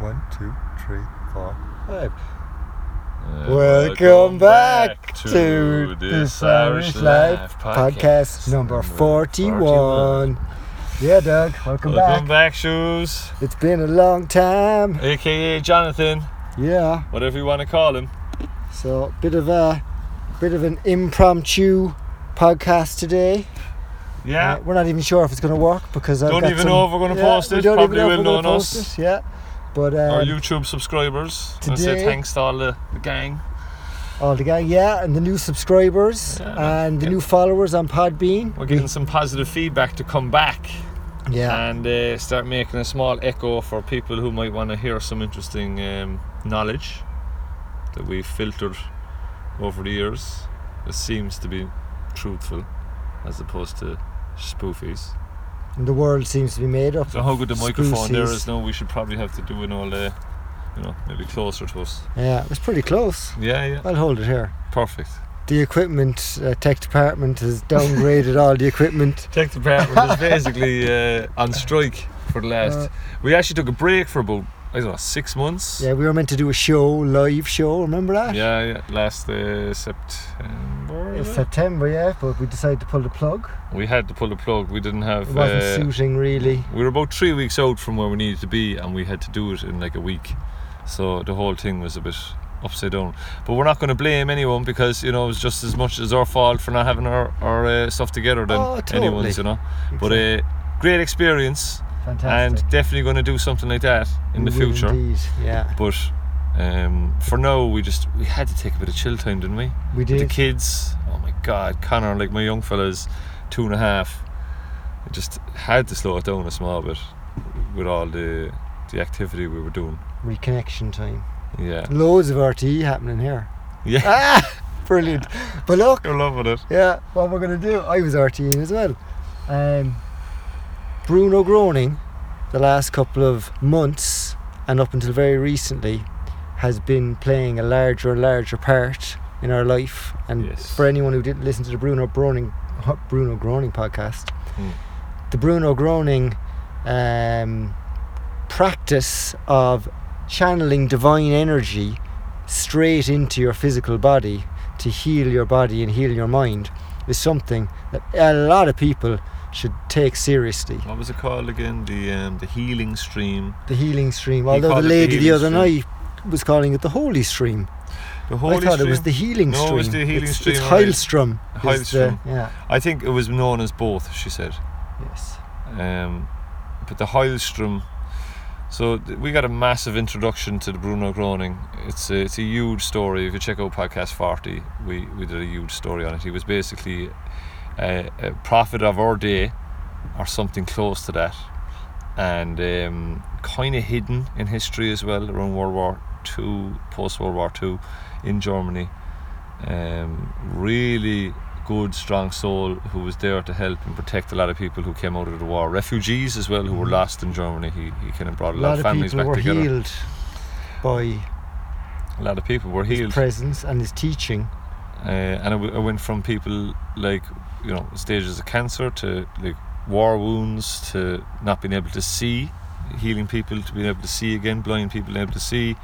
One, two, three, four, five. Uh, Welcome back to this Irish Life podcast number 41. Yeah, Doug, welcome Welcome back. Welcome back, shoes. It's been a long time. AKA Jonathan, Yeah, whatever you want to call him. so bit of a bit of an impromptu podcast today. Yeah. Uh, we're not even sure if it's going to work because I've Don't got even some- know if we're gonna yeah, post we it. don't Probably even know if will we're gonna know post us. it, Yeah, but Our um, YouTube subscribers. And say today- thanks to all the, the gang. all the gang, yeah, and the new subscribers Yeah, and the yeah. new followers on Podbean. We're getting some positive feedback to come back Yeah, and uh, start making a small echo for people who might want to hear some interesting um, knowledge that we've filtered over the years. It seems to be truthful as opposed to spoofies. And the world seems to be made up. So how good the microphone there is now, we should probably have to do it all, uh, you know, maybe closer to us. Yeah, it's pretty close. Yeah, yeah, I'll hold it here. perfect. The equipment uh, tech department has downgraded all the equipment. Tech department is basically uh, on strike for the last. Uh, we actually took a break for about I don't know six months. Yeah, we were meant to do a show, live show. Remember that? yeah, yeah. Last uh, September. Was? September, yeah, but we decided to pull the plug. We had to pull the plug. We didn't It have. wasn't uh, suiting really. we were about three weeks out from where we needed to be, and we had to do it in like a week. So the whole thing was a bit upside down. But we're not going to blame anyone because you know it was just as much as our fault for not having our, our uh, stuff together than Oh, totally. anyone's, you know. But uh, great experience, Fantastic. and definitely going to do something like that in We the future. Indeed, yeah, But um, for now, we just we had to take a bit of chill time, didn't we? we With the kids. Oh my God, Connor, like my young fella's two and a half. I just had to slow it down a small bit with all the the activity we were doing. Reconnection time. Yeah, Loads of RTE happening here. yeah, Ah, brilliant. But look, you're loving it. Yeah, what we're going to do, I was RTing as well. Um, Bruno Groening, the last couple of months and up until very recently, has been playing a larger and larger part in our life. And Yes. for anyone who didn't listen to the Bruno Groening, Bruno Groening podcast, Hmm. the Bruno Groening um, practice of channeling divine energy straight into your physical body to heal your body and heal your mind is something that a lot of people should take seriously. What was it called again? The um, the healing stream. The healing stream, He although the it the lady the, other stream. night was calling it the holy stream. The holy I thought stream. it was the healing No, it stream. was the healing it's, stream, It's alright. Heilstrom. the- Heilstrom. yeah. I think it was known as both. She said. Yes. Um, but the Heilstrom. So th- we got a massive introduction to the Bruno Groening. It's a, it's a huge story. If you check out podcast 40, we, we did a huge story on it. He was basically a, prophet of our day, or something close to that, and um, kind of hidden in history as well around World War Two, post World War Two, in Germany. Um, really good, strong soul who was there to help and protect a lot of people who came out of the war. Refugees as well who were lost in Germany. He, he kind of brought a, A lot of of families people back were together. healed by A lot of people were his healed. presence and his teaching. uh, and it, w- it went from people like you know stages of cancer to like war wounds to not being able to see healing people to being able to see again blind people able to see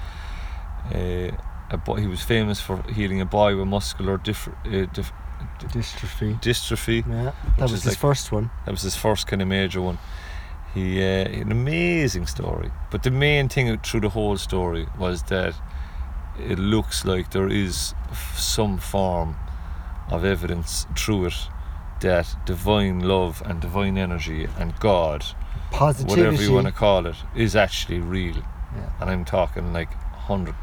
uh, a boy, he was famous for healing a boy with muscular dif- uh, dif- Dystrophy. dystrophy Yeah, that was his like- first one. that was his first kind of major one he uh, an amazing story but the main thing through the whole story was that it looks like there is f- some form of evidence through it that divine love and divine energy and God, Positivity. whatever you want to call it, is actually real. Yeah. And I'm talking like 100%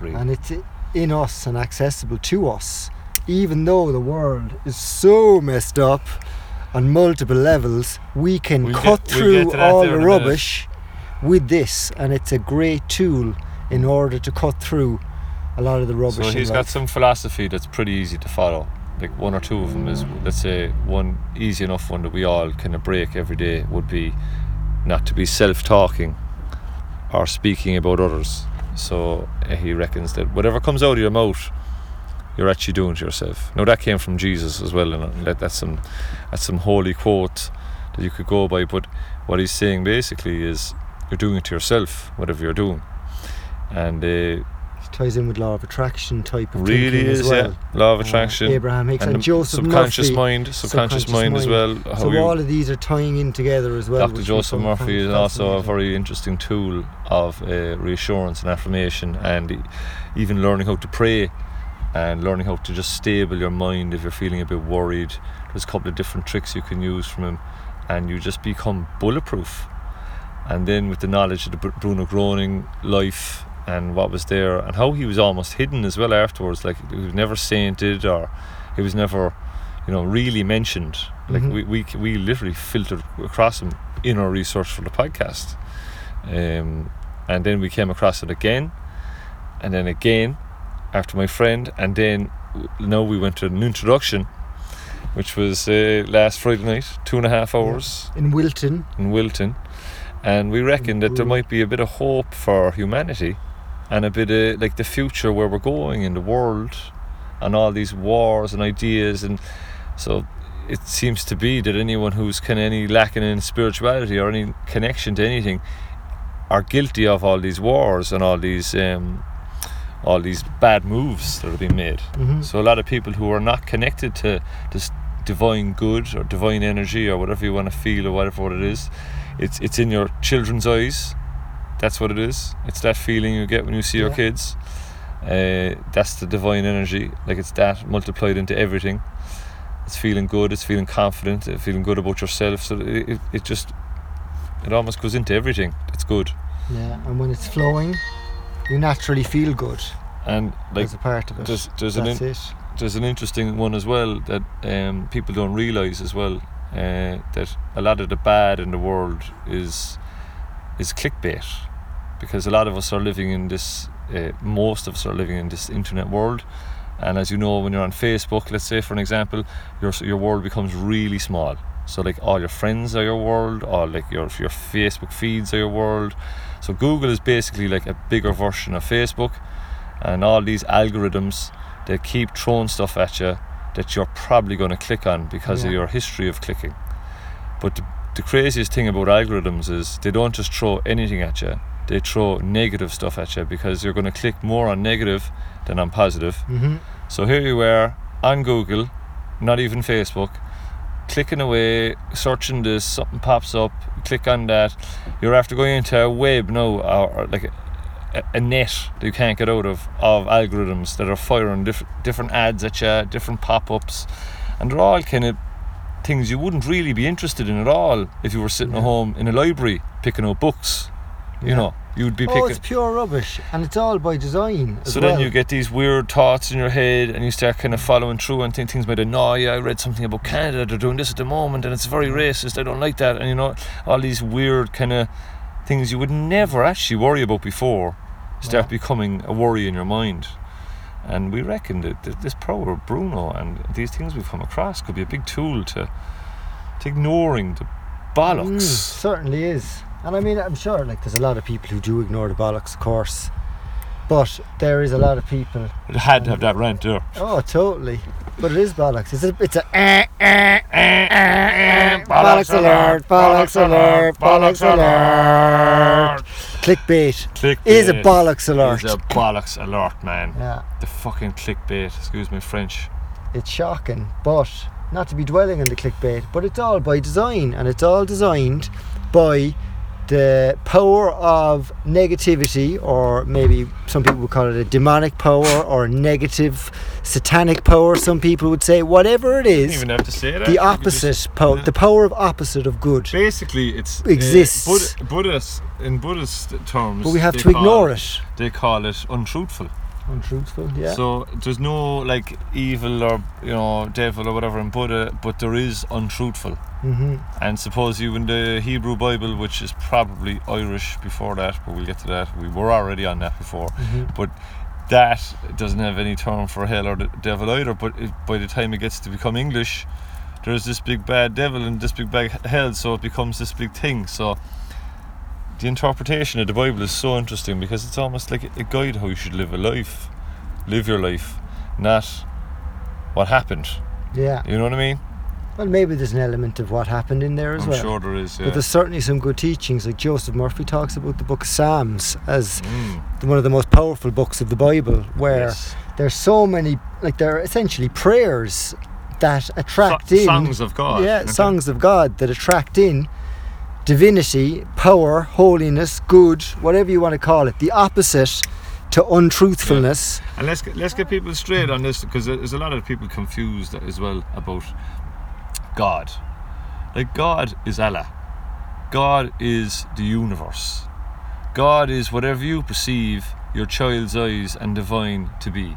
real. and it's in us and accessible to us, even though the world is so messed up on multiple levels. We can We'll cut get- we'll through all the in a minute. rubbish with this, and it's a great tool in order to cut through a lot of the rubbish. so he's got some philosophy that's pretty easy to follow. Like one or two of them is, let's say, one easy enough one that we all kind of break every day would be not to be self talking or speaking about others. So uh, he reckons that whatever comes out of your mouth, you're actually doing to yourself. Now that came from Jesus as well, and that's some that's some holy quote that you could go by. But what he's saying basically is you're doing it to yourself, whatever you're doing. And uh, ties in with law of attraction type of really is, as well. yeah. Law of Uh, attraction. Abraham Hicks and, and Joseph subconscious Murphy. mind, subconscious, subconscious mind, as well. So all of these are tying in together as well. Dr. Joseph Murphy is also a very interesting tool of uh, reassurance and affirmation, and even learning how to pray and learning how to just stable your mind if you're feeling a bit worried. There's a couple of different tricks you can use from him, and you just become bulletproof. And then with the knowledge of the Bruno Groening life and what was there, and how he was almost hidden as well afterwards, like he was never sainted or he was never, you know, really mentioned. Like Mhm. we, we we literally filtered across him in our research for the podcast, um, and then we came across it again, and then again, after my friend, and then now we went to an introduction, which was uh, last Friday night, two and a half hours in Wilton. in Wilton, and we reckon that there might be a bit of hope for humanity, and a bit of like the future where we're going in the world, and all these wars and ideas, and so it seems to be that anyone who's kind of any lacking in spirituality or any connection to anything are guilty of all these wars and all these um, all these bad moves that are being made. Mhm. So a lot of people who are not connected to this divine good or divine energy or whatever you want to feel or whatever what it is, it's it's in your children's eyes. That's what it is. It's that feeling you get when you see your kids. Uh, that's the divine energy. Like it's that multiplied into everything. It's feeling good. It's feeling confident. It's feeling good about yourself. So it, it, it just it almost goes into everything. It's good. Yeah, and when it's flowing, you naturally feel good And like as a part of it. there's there's an in, it. there's an interesting one as well that um, people don't realize as well uh, that a lot of the bad in the world is is clickbait because a lot of us are living in this uh, most of us are living in this internet world. And as you know when you're on Facebook let's say for an example your your world becomes really small. So like all your friends are your world or like your your Facebook feeds are your world. So Google is basically like a bigger version of Facebook. And all these algorithms they keep throwing stuff at you that you're probably going to click on because of your history of clicking. But the, the craziest thing about algorithms is they don't just throw anything at you, they throw negative stuff at you because you're going to click more on negative than on positive. hmm So here you are on Google, not even Facebook, clicking away, searching this, something pops up, click on that. You're after going into a web now, or, or like a, a net that you can't get out of, of algorithms that are firing diff- different ads at you, different pop ups, and they're all kind of things you wouldn't really be interested in at all if you were sitting Yeah. at home in a library picking up books. You Yeah. know, you'd be Oh, it's pure rubbish, and it's all by design. So well. then you get these weird thoughts in your head, and you start kind of following through and think things might annoy you. I read something about Canada; they're doing this at the moment, and it's very racist. I don't like that, and you know, all these weird kind of things you would never actually worry about before start Yeah. becoming a worry in your mind. And we reckon that this power of Bruno and these things we've come across could be a big tool to, to ignoring the bollocks. Mm, certainly is. And I mean, I'm sure like there's a lot of people who do ignore the bollocks, of course. But there is a lot of people. It had to have that rant there. Oh, totally. But it is bollocks. It's a, it's a eh, eh, eh, eh, eh, bollocks alert, bollocks alert, bollocks alert. Clickbait Clickbait is a bollocks alert. Is a bollocks alert, man. Yeah, The fucking clickbait. Excuse me, French. it's shocking, but not to be dwelling on the clickbait, but it's all by design, and it's all designed by the power of negativity, or maybe some people would call it a demonic power, or negative satanic power. Some people would say, whatever it is. You don't even have to say that. the opposite just- power, yeah. the power of opposite of good. Basically, it's Exists. Uh, Buddha, Buddhist in Buddhist terms. But we have to ignore it. They call it untruthful. Untruthful, yeah. So there's no like evil or you know devil or whatever in Buddha, but there is untruthful. hmm And suppose you in the Hebrew Bible, which is probably Irish before that, but we'll get to that. We were already on that before. hmm But that doesn't have any term for hell or the devil either. But it, by the time it gets to become English, there's this big bad devil and this big bad hell, so it becomes this big thing. So the interpretation of the Bible is so interesting because it's almost like a guide how you should live a life, live your life, not what happened. Yeah. You know what I mean? Well, maybe there's an element of what happened in there as well. I'm sure there is. Yeah. But there's certainly some good teachings. Like Joseph Murphy talks about the book of Psalms as Mm, one of the most powerful books of the Bible, where yes. there's so many, like they're essentially prayers that attract So- in songs of God. yeah, Okay. songs of God that attract in divinity, power, holiness, good, whatever you want to call it, the opposite to untruthfulness. And let's get, let's get people straight on this because there's a lot of people confused as well about God. Like God is Allah. God is the universe. God is whatever you perceive your child's eyes and divine to be.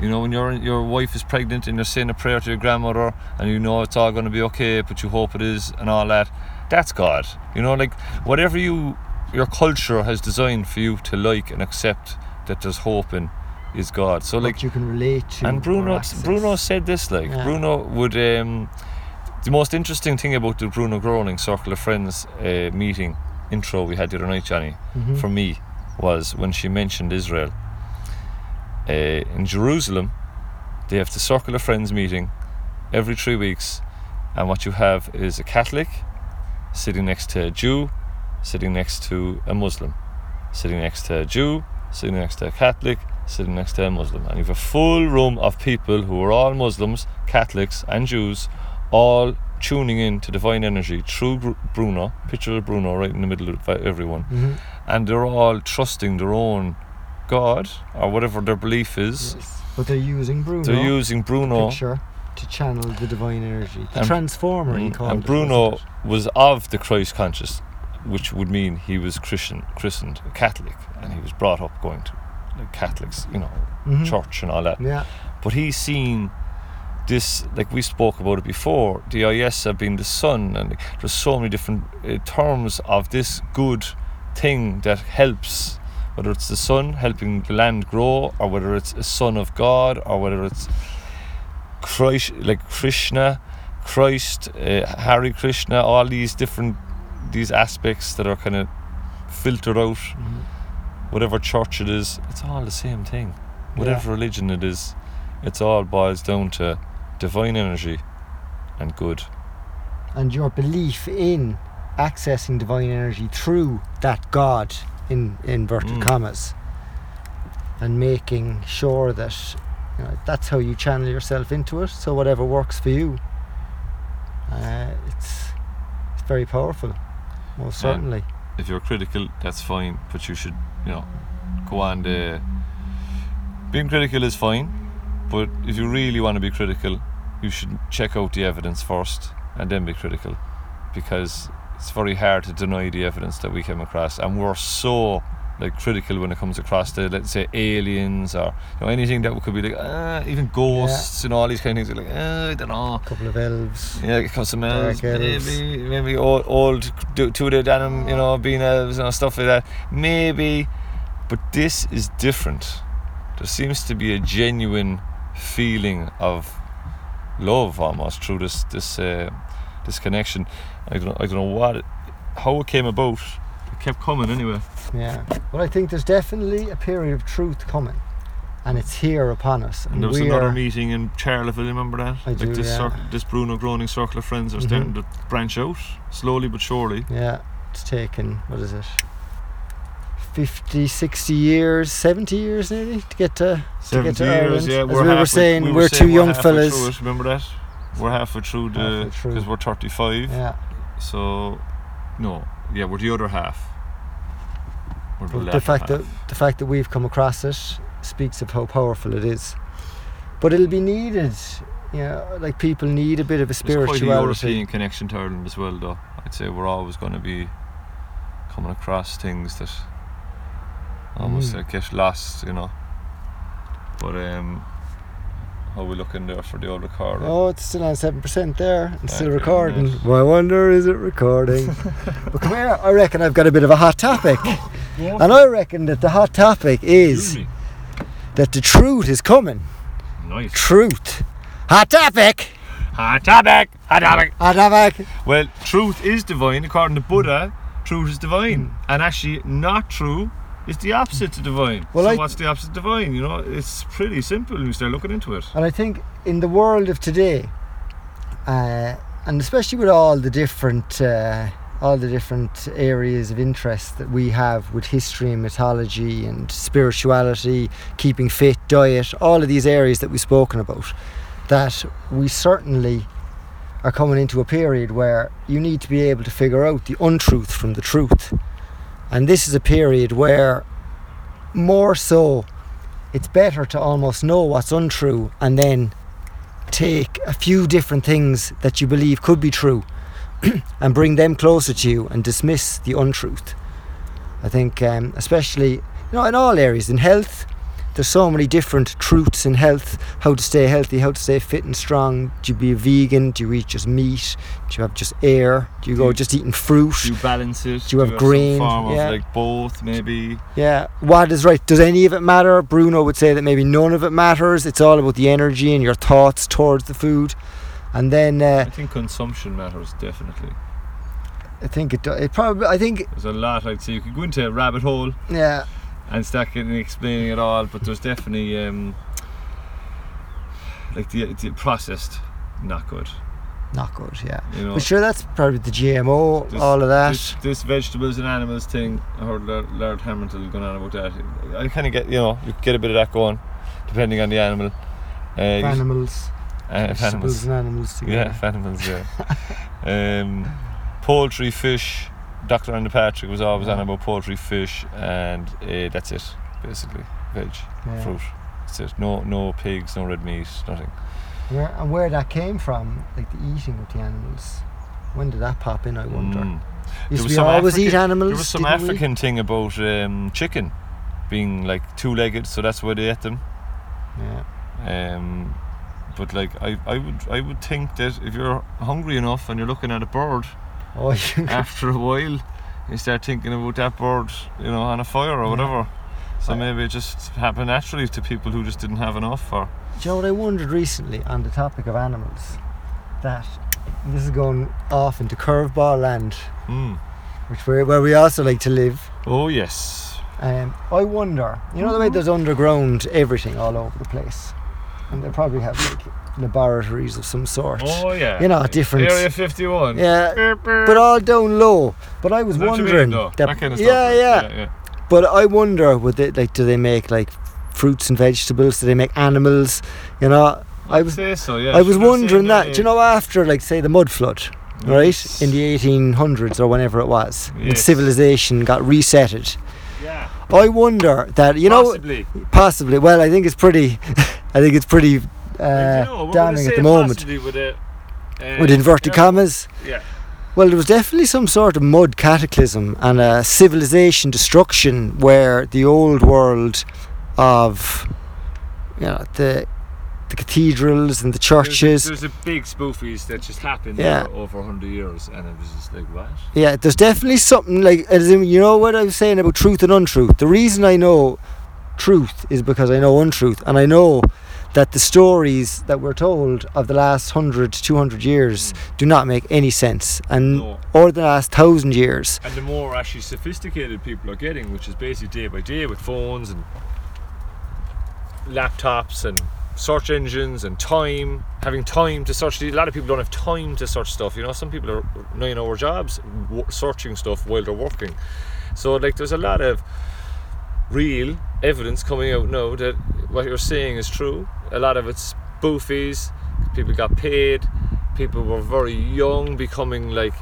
You know, when your your wife is pregnant and you're saying a prayer to your grandmother and you know it's all going to be okay, but you hope it is and all that, that's God. You know, like whatever you your culture has designed for you to like and accept that there's hope in is God. So like you can relate to. and Bruno. Bruno said this like Yeah. Bruno would um the most interesting thing about the Bruno Groening Circle of Friends uh, meeting intro we had the other night, Johnny, Mhm. for me, was when she mentioned Israel. Uh, in Jerusalem, they have the Circle of Friends meeting every three weeks, and what you have is a Catholic sitting next to a Jew, sitting next to a Muslim, sitting next to a Jew, sitting next to a Catholic, sitting next to a Muslim, and you have a full room of people who are all Muslims, Catholics, and Jews, all tuning in to divine energy through Bruno. Picture of Bruno right in the middle of everyone, Mhm. and they're all trusting their own God or whatever their belief is. Yes. But they're using Bruno. They're using Bruno. picture to channel the divine energy. The And- transformer, he Mm, called and it. Bruno wasn't was of the Christ conscious, which would mean he was Christian, christened a Catholic, and he was brought up going to like Catholics, you know, it? Mhm. church and all that. Yeah. But he's seen this, like we spoke about it before. The IS have been the sun, and there's so many different uh, terms of this good thing that helps. Whether it's the sun helping the land grow, or whether it's a son of God, or whether it's Christ, like Krishna, Christ, uh, Hari Krishna, all these different these aspects that are kind of filtered out. Mhm. Whatever church it is, it's all the same thing. Whatever religion it is, it's all boils down to divine energy and good. And your belief in accessing divine energy through that God, in inverted Mm. commas, and making sure that you know, that's how you channel yourself into it. So whatever works for you, uh, it's it's very powerful, most certainly. If you're critical, that's fine, but you should, you know, go on the. Being critical is fine, but if you really want to be critical, you should check out the evidence first and then be critical, because it's very hard to deny the evidence that we came across, and we're so like critical when it comes across to let's say aliens or you know anything that could be like uh, even ghosts and all these kind of things. Like uh, I don't know. A couple of elves. Yeah, it comes some elves, elves. maybe, maybe old, old two-headed anim, you know, being elves and stuff like that. Maybe, but this is different. There seems to be a genuine feeling of love almost through this this uh, this connection. I don't I don't know what it, how it came about. It kept coming anyway. Yeah. Well, I think there's definitely a period of truth coming, and it's here upon us. And there was another are- meeting in Charleville, remember that? I like do, this yeah. circle, this Bruno Groening circle of friends are Mhm. starting to branch out slowly but surely. Yeah, it's taken, what is it? 50, 60 years, 70 years nearly to get to. To get 70 to years, Ireland. yeah. As We're we were halfway- saying, we we're two saying young halfway fellas. It, remember that? We're halfway through the because we're 35. Yeah. So, no, yeah, we're the other half. The, the fact that the fact that we've come across it speaks of how powerful it is. But it'll be needed. You know, like people need a bit of a There's quite a spirituality. European connection to Ireland as well, though. I'd say we're always going to be coming across things that almost Mm. uh, get lost, you know. But um, how we looking there for the old recorder? Oh, it's still on seven percent there and still recording. yes. I wonder is it recording? but come here, I reckon I've got a bit of a hot topic, and I reckon that the hot topic is that the truth is coming. Nice. Truth. Hot topic. Hot topic. Hot topic. Hot topic. Well, truth is divine according to Buddha. Truth is divine, hmm. and actually, not true is the opposite to divine. Well, so I- what's the opposite of divine? You know, it's pretty simple when you start looking into it. And I think in the world of today, uh, and especially with all the different uh, all the different areas of interest that we have with history and mythology and spirituality, keeping fit, diet, all of these areas that we've spoken about, that we certainly are coming into a period where you need to be able to figure out the untruth from the truth. And this is a period where more so it's better to almost know what's untrue and then take a few different things that you believe could be true and bring them closer to you and dismiss the untruth. I think, um, especially, you know, in all areas, in health, there's so many different truths in health how to stay healthy, how to stay fit and strong. Do you be a vegan? Do you eat just meat? Do you have just air? Do you Do go you- just eating fruit? Do you balance it? Do you have grain? Yeah. like both, maybe. Yeah, what is right? Does any of it matter? Bruno would say that maybe none of it matters. It's all about the energy and your thoughts towards the food. And then uh, I think consumption matters definitely. I think it, do- it probably, I think, There's a lot I'd say you could go into a rabbit hole yeah, and start getting explaining it all, but there's definitely um, like the, the processed, not good. not good, yeah. You know, But sure, that's probably the GMO, This- all of that. This, this vegetables and animals thing, I heard Lord, Lord Hamilton going on about that. I kind of get, you know, you get a bit of that going, depending on the animal. Uh, animals, uh, animals. and animals together. Yeah, animals, yeah. um, poultry, fish. Dr. Andy Patrick was always on about poultry, fish, and uh, that's it, basically. Veg, Yeah. fruit. That's it. No, no pigs, no red meat, nothing. Where, and where that came from, like the eating of the animals. When did that pop in? I wonder. Mm. Used to we always eat animals? There was some didn't we? African thing about um, chicken being like two-legged, so that's why they ate them. Yeah. Um, but like I, I would I would think that if you're hungry enough and you're looking at a bird, Oh, after a while you start thinking about that bird, you know, on a fire or Yeah. whatever. So I- maybe it just happened naturally to people who just didn't have enough or you know what I wondered recently on the topic of animals? That this is going off into curveball land, Hmm. which where, where we also like to live. Oh yes. Um, I wonder, you know the way there's underground everything all over the place, and they probably have like laboratories of some sort. Oh yeah. You know, different- Area fifty one. Yeah, but all down low. But I was wondering, that, that- kind of stuff. yeah, yeah, yeah, yeah. But I wonder, would they like? Do they make like fruits and vegetables? Do they make animals? You know, I I'd was say so. Yeah. I was Should wondering that. Do you know after like say the mud flood, right in the 1800s or whenever it was, when civilization got resetted. Yeah. I wonder that you know Possibly. possibly. Well, I think it's pretty. I think it's pretty uh, you know, damning at the moment With, a, uh, with inverted yeah, commas. Yeah. Well, there was definitely some sort of mud cataclysm and a civilization destruction where the old world of you know the the cathedrals and the churches. There's a, there's a big spoofies that just happened Yeah. over 100 years, and it was just like, what? Yeah, there's definitely something like as in, you know what I was saying about truth and untruth. The reason I know truth is because I know untruth, and I know that the stories that we're told of the last 100 200 years mm. do not make any sense, and No. or the last thousand years. And the more actually sophisticated people are getting, which is basically day by day with phones and laptops and search engines and time, having time to search. A lot of people don't have time to search stuff. You know, some people are nine hour jobs w- searching stuff while they're working. So, like, there's a lot of real evidence coming out now that what you're saying is true. A lot of it's spoofies. People got paid. People were very young, becoming like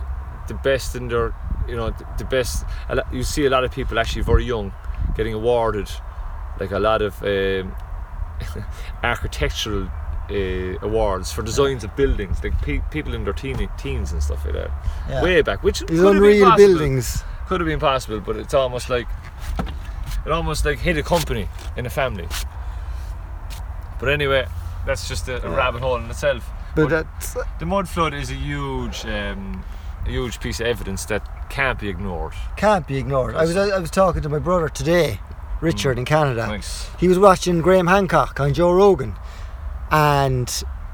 the best in their, you know, the best. You see a lot of people actually very young getting awarded, like a lot of um, architectural uh, awards for designs of buildings, like pe- people in their teen- teens and stuff like that. Yeah. Way back, which These could have been unreal buildings. could have been possible, but it's almost like it almost like hit a company in a family. But anyway, that's just a, a rabbit hole in itself. But But- that's The mud flood is a huge, um, a huge piece of evidence that can't be ignored. can't be ignored. I was I was talking to my brother today, Richard in Canada. Nice. He was watching Graham Hancock on Joe Rogan, and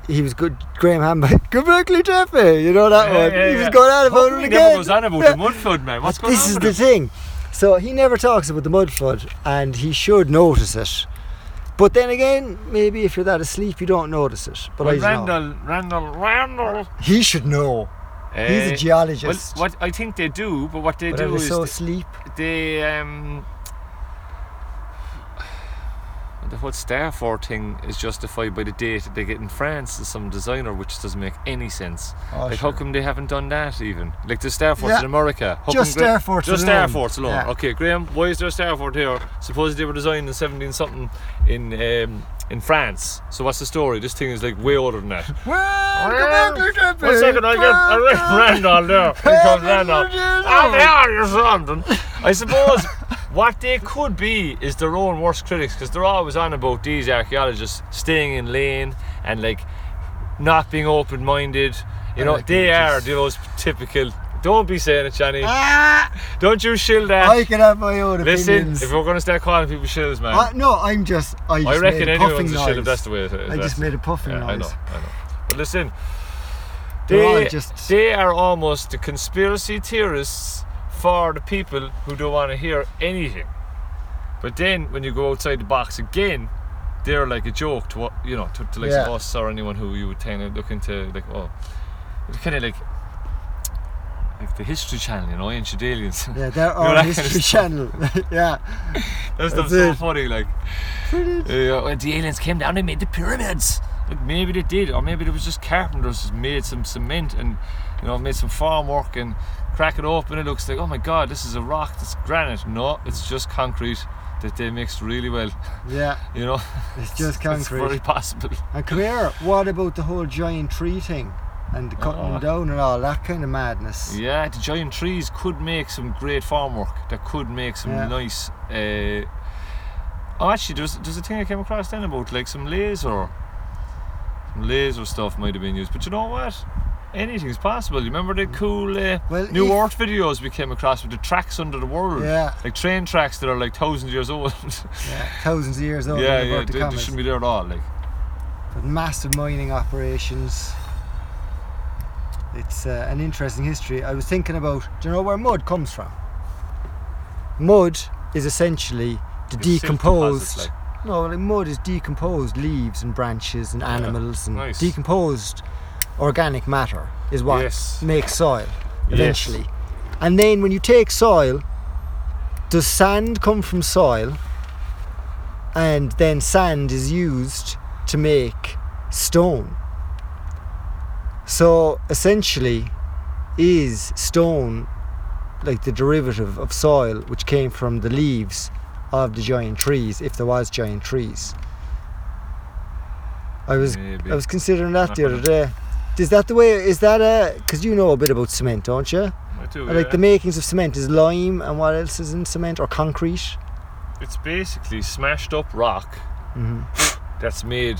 he was good. Graham Hancock, Göbekli Tepe, you know that Yeah, one. yeah, he was yeah. going on about Hopefully it he never again. goes on about the mud flood, man. What's But going this on is the him? thing. So he never talks about the mud flood, and he should notice it. But then again, maybe if you're that asleep, you don't notice it. But I Well. Randall, Randall, Randall. He should know. He's a Uh, geologist. Well, what I think they do, but what they but do they're is so they- asleep. they um the whole Starfort thing is justified by the date that they get in France to some designer, which doesn't make any sense. Oh, like, sure. how come they haven't done that even? Like the Starforts Yeah. in America. How Just Gra- Starforts Just alone. Starforts alone. Yeah. Okay, Graham, why is there a Starfort here? Supposedly they were designed in 17 something in um, in France. So what's the story? This thing is like way older than that. Well, One second, I get, I get Randall there. Here comes Randall. Hell are you something? I suppose what they could be is their own worst critics because they're always on about these archaeologists staying in lane and like not being open minded. You know, they are those typical. Don't be saying it, Johnny. Ah, Don't you shill that. I can have my own Listen, opinions. if we're going to start calling people shills, man, Uh, no, I'm just. I, just I reckon made a anyone's a shill if that's the way it is. I just made a puffing yeah, noise. I know, I know. But listen, they, just- they are almost the conspiracy theorists for the people who don't want to hear anything. But then when you go outside the box again, they're like a joke to what you know to, to like Yeah. us or anyone who you would kind of look into like oh, it's kind of like like the History Channel, you know, ancient aliens. Yeah, they're know, on kind of History Channel. yeah. That stuff's That's so funny. Like, uh, when the aliens came down, they made the pyramids. Like maybe they did, or maybe it was just carpenters just made some cement and you know made some farm work and crack it open. It looks like oh my god, this is a rock. That's granite. No, it's just concrete that they mixed really well. Yeah. You know, It's just concrete. it's very possible. And come here, what about the whole giant tree thing? And the cutting them down and all that kind of madness. Yeah, the giant trees could make some great farm work. That could make some Yeah. nice. Uh, oh, actually, there's there's a thing I came across then about like some laser, laser stuff might have been used. But you know what? Anything's possible. You remember the cool uh, Well, New Earth videos we came across with the tracks under the world, Yeah. like train tracks that are like thousands of years old. Yeah, thousands of years old. yeah, yeah, the they, they shouldn't be there at all. Like, But massive mining operations. It's uh, an interesting history. I was thinking about, do you know where mud comes from? Mud is essentially the decomposed. No, like mud is decomposed leaves and branches and animals and nice. decomposed organic matter is what Yes. makes soil eventually. And then when you take soil, does sand come from soil? And then sand is used to make stone. So essentially, is stone like the derivative of soil which came from the leaves of the giant trees, if there was giant trees? I was Maybe. I was considering that the other day. Is that the way? Is that a? Because you know a bit about cement, don't you? I do, Like yeah. the makings of cement is lime, and what else is in cement or concrete? It's basically smashed up rock hmm that's made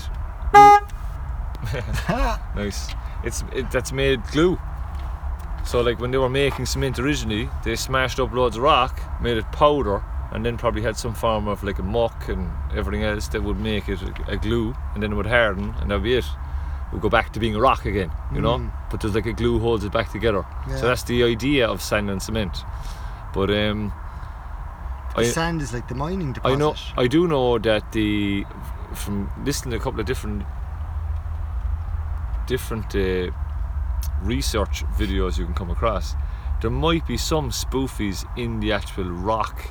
nice. It's it, that's made glue. So like when they were making cement originally, they smashed up loads of rock, made it powder, and then probably had some form of like a muck and everything else that would make it a, a glue, and then it would harden, and that'd be it. It would go back to being a rock again, you know. Mm. But there's like a glue holds it back together. Yeah. So that's the idea of sand and cement. But um, The I- sand is like the mining deposit. I know. I do know that the from listening to a couple of different different uh, research videos you can come across. There might be some spoofies in the actual rock,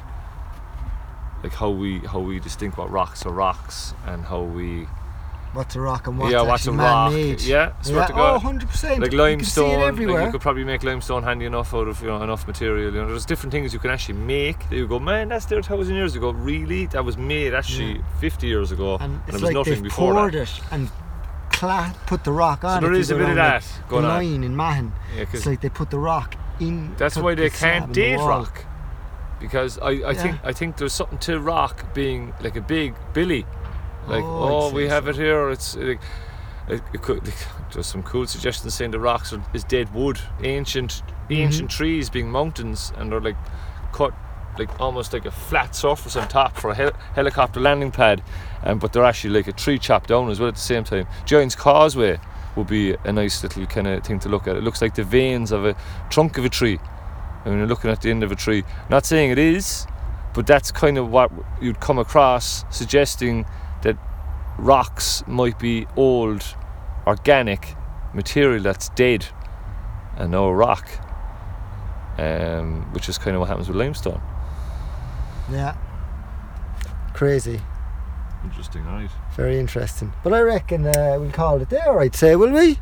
like how we how we distinct what rocks are rocks and how we What's a rock and what's yeah what's a rock man-made. yeah swear Yeah, to God. oh, 100%. like You limestone, it like you could probably make limestone handy enough out of you know enough material. You know, there's different things you can actually make. That you go, man, that's there a thousand years ago. Really, that was made actually 50 years ago, and and, it was like nothing before poured that. it and cla- put the rock on there it. is a bit of that like, going on. in Mahon. Yeah, It's like they put the rock in. that's why they the can't date rock, because I, I think I think there's something to rock being like a big Billy, like Oh, oh, we have so. it here. It's like, it, it could, there's some cool suggestions saying the rocks are, is dead wood, ancient ancient Mm-hmm. trees being mountains, and they're like cut like almost like a flat surface on top for a hel- helicopter landing pad, um, but they're actually like a tree chopped down as well at the same time. Giant's Causeway would be a nice little kind of thing to look at. It looks like the veins of a trunk of a tree. And when you're looking at the end of a tree, not saying it is, but that's kind of what you'd come across, suggesting that rocks might be old, organic material that's dead and no rock, um, which is kind of what happens with limestone. Yeah. Crazy. Interesting, right? Very interesting. But I reckon uh, we'll call it there, I'd say, will we?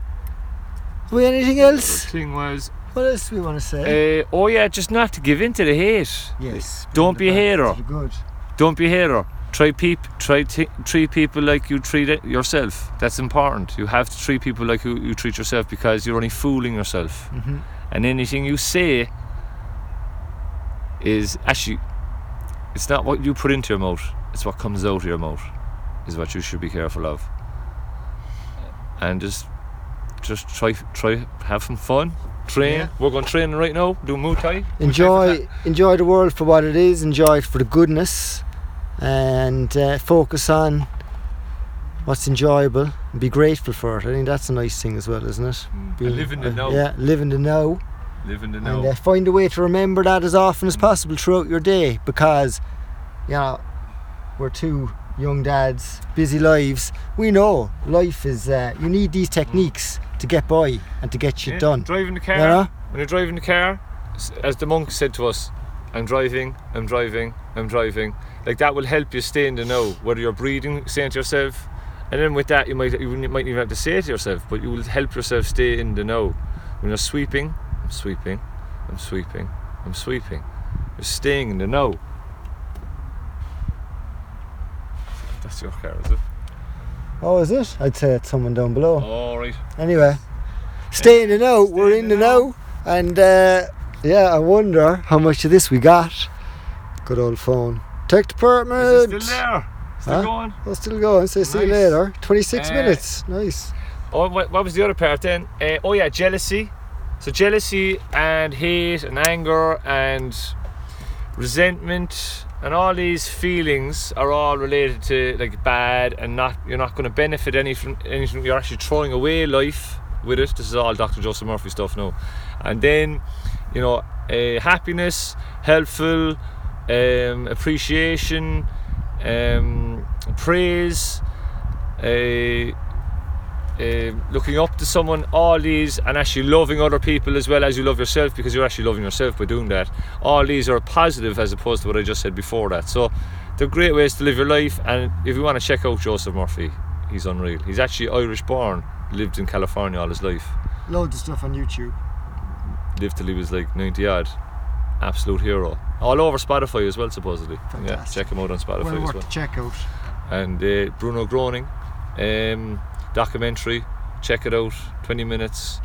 Have we anything The else? thing was, What else do we want to say? uh, oh yeah, just not to give in to the hate. yes. don't be a hater. Good. Don't be a hater. Try peep. Try t- treat people like you treat it yourself. That's important. You have to treat people like you, you treat yourself because you're only fooling yourself. hmm And anything you say is actually, it's not what you put into your mouth. It's what comes out of your mouth. Is what you should be careful of. And just, just try, try, have some fun. Train. Yeah. We're going training right now. Do Muay Thai. Enjoy, enjoy the world for what it is. Enjoy it for the goodness, and uh, focus on what's enjoyable. And be grateful for it. I think that's a nice thing as well, isn't it? And Being- live in the uh, now. Yeah, live in the now. Live in the and uh, find a way to remember that as often as possible throughout your day because you know we're two young dads busy lives we know life is uh, you need these techniques to get by and to get shit Yeah, done Driving the car. you know When you're driving the car, as the monk said to us, I'm driving, I'm driving, I'm driving. Like that will help you stay in the know. Whether you're breathing, saying to yourself, and then with that you might you might even have to say it to yourself, but you will help yourself stay in the know. When you're sweeping, I'm sweeping, I'm sweeping, I'm sweeping. You're staying in the know. That's your car, is it? Oh is it I'd say it's someone down below. All right. anyway stay in the know. We're in the know. and uh, yeah I wonder how much of this we got. Good old phone. Tech Is department it still there? Still Huh? going? I'll still going. Say see you later. 26 Uh, minutes. Nice. Oh, what, what was the other part then? Uh, oh yeah, jealousy. So jealousy and hate and anger and resentment and all these feelings are all related to like bad and not you're not going to benefit any from anything. You're actually throwing away life with it. This is all Dr. Joseph Murphy stuff now. And then, you know, uh, happiness, helpful, um, appreciation, um, praise. Uh, uh, looking up to someone, all these, and actually loving other people as well as you love yourself because you're actually loving yourself by doing that. All these are positive as opposed to what I just said before that. So they're great ways to live your life. And if you want to check out Joseph Murphy, he's unreal. He's actually Irish born, lived in California all his life, loads of stuff on YouTube lived till he was like 90 odd. Absolute hero. All over Spotify as well, supposedly. Yeah, check him out on Spotify well as well. check out and uh, Bruno Groening um, documentary. Check it out. Twenty minutes.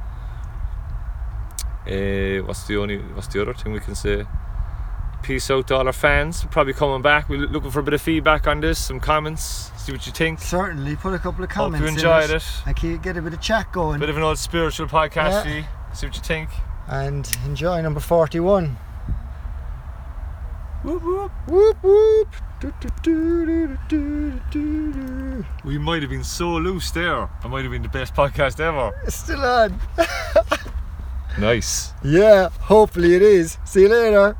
Uh, what's the only? What's the other thing we can say? Peace out to all our fans. Probably coming back. We're looking for a bit of feedback on this, some comments. See what you think. certainly put a couple of comments. Hope you in enjoyed it. it. I can get a bit of chat going Bit of an old spiritual podcast Yeah. See what you think. and enjoy number 41. Whoop whoop. Whoop whoop. Do, do, do, do, do, do, do. We might have been so loose there. I might have been the best podcast ever. It's still on. Nice. Yeah, hopefully it is. See you later.